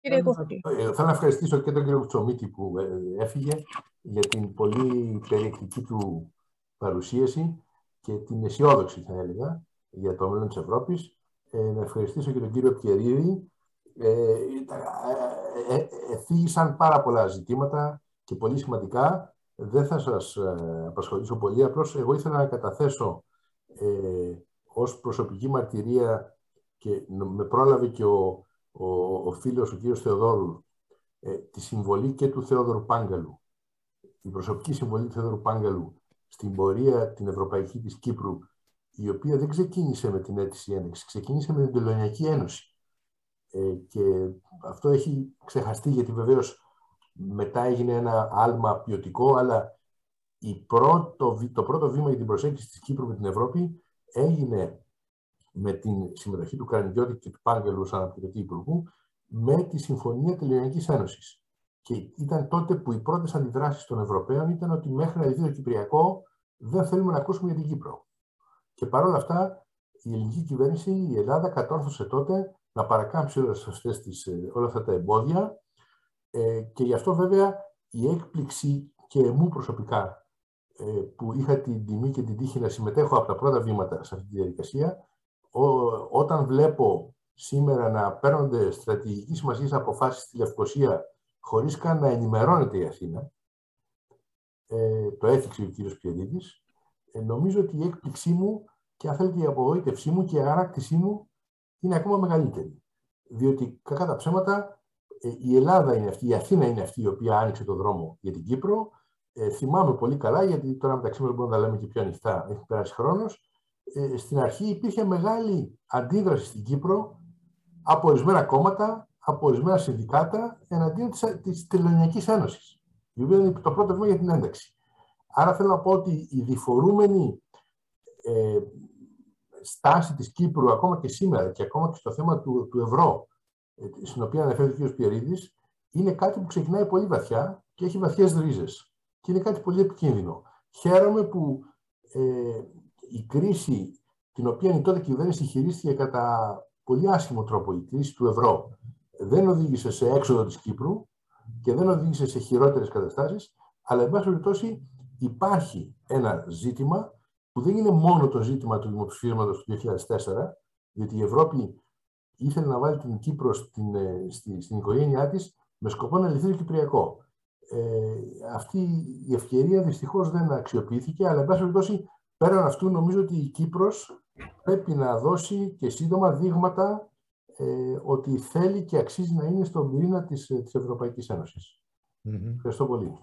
Κύριε ε, Θέλω να ευχαριστήσω και τον κύριο Τσομίτη που ε, έφυγε για την πολύ περιεκτική του παρουσίαση και την αισιόδοξη, θα έλεγα, για το μέλλον της Ευρώπης. Ε, να ευχαριστήσω και τον κύριο Πιερίδη. Ε, ε, ε, πάρα πολλά ζητήματα και πολύ σημαντικά. Δεν θα σας απασχολήσω πολύ. Απλώς εγώ ήθελα να καταθέσω ε, ως προσωπική μαρτυρία και με πρόλαβε και ο, ο, ο φίλος, ο κύριος Θεοδόρου, ε, τη συμβολή και του Θεόδωρου Πάγκαλου. Η προσωπική συμβολή του Θεόδωρου Πάγκαλου στην πορεία την ευρωπαϊκή της Κύπρου, η οποία δεν ξεκίνησε με την αίτηση ένεξη, ξεκίνησε με την Τελωνιακή Ένωση. Ε, και αυτό έχει ξεχαστεί γιατί βεβαίως μετά έγινε ένα άλμα ποιοτικό, αλλά η πρώτο, το πρώτο βήμα για την προσέγγιση της Κύπρου με την Ευρώπη έγινε με την συμμετοχή του Καρνιδιώτη και του Πάγκελου σαν αναπληρωτή υπουργού με τη Συμφωνία Τελειωνικής Ένωσης. Και ήταν τότε που οι πρώτες αντιδράσεις των Ευρωπαίων ήταν ότι μέχρι να δει το Κυπριακό δεν θέλουμε να ακούσουμε για την Κύπρο. Και παρόλα αυτά η ελληνική κυβέρνηση, η Ελλάδα, κατόρθωσε τότε να παρακάμψει όλες αυτές τις, ε, όλα αυτά τα εμπόδια ε, και γι' αυτό βέβαια η έκπληξη και μου προσωπικά ε, που είχα την τιμή και την τύχη να συμμετέχω από τα πρώτα βήματα σε αυτή τη διαδικασία, όταν βλέπω σήμερα να παίρνονται στρατηγική σημασία αποφάσεις στη Λευκοσία χωρίς καν να ενημερώνεται η Αθήνα, ε, το έθιξε ο κύριος Πιεδίδης, ε, νομίζω ότι η έκπληξή μου και αν θέλετε η απογοήτευσή μου και η αράκτησή μου είναι ακόμα μεγαλύτερη. Διότι κακά τα ψέματα ε, η Ελλάδα είναι αυτή, η Αθήνα είναι αυτή η οποία άνοιξε το δρόμο για την Κύπρο. Ε, θυμάμαι πολύ καλά, γιατί τώρα μεταξύ μας μπορούμε να τα λέμε και πιο ανοιχτά, έχει περάσει χρόνος. Ε, στην αρχή υπήρχε μεγάλη αντίδραση στην Κύπρο από ορισμένα κόμματα, από ορισμένα συνδικάτα εναντίον της, της Τελωνιακής Ένωσης, η οποία είναι το πρώτο βήμα για την ένταξη. Άρα θέλω να πω ότι η διφορούμενη ε, στάση της Κύπρου ακόμα και σήμερα και ακόμα και στο θέμα του, του ευρώ, ε, στην οποία αναφέρει ο κ. Πιερίδης, είναι κάτι που ξεκινάει πολύ βαθιά και έχει βαθιές ρίζες. Και είναι κάτι πολύ επικίνδυνο. Χαίρομαι που ε, η κρίση την οποία η τότε κυβέρνηση χειρίστηκε κατά πολύ άσχημο τρόπο, η κρίση του ευρώ, δεν οδήγησε σε έξοδο της Κύπρου και δεν οδήγησε σε χειρότερες καταστάσεις, αλλά εν πάση περιπτώσει υπάρχει ένα ζήτημα που δεν είναι μόνο το ζήτημα του δημοψηφίσματος του 2004, διότι η Ευρώπη ήθελε να βάλει την Κύπρο στην, ε, στην, στην οικογένειά της με σκοπό να λυθεί το Κυπριακό. Ε, αυτή η ευκαιρία δυστυχώς δεν αξιοποιήθηκε, αλλά εν πάση περιπτώσει πέραν αυτού νομίζω ότι η Κύπρος πρέπει να δώσει και σύντομα δείγματα ε, ότι θέλει και αξίζει να είναι στον πυρήνα της, ε, της Ευρωπαϊκής Ένωσης. Mm-hmm. Ευχαριστώ πολύ.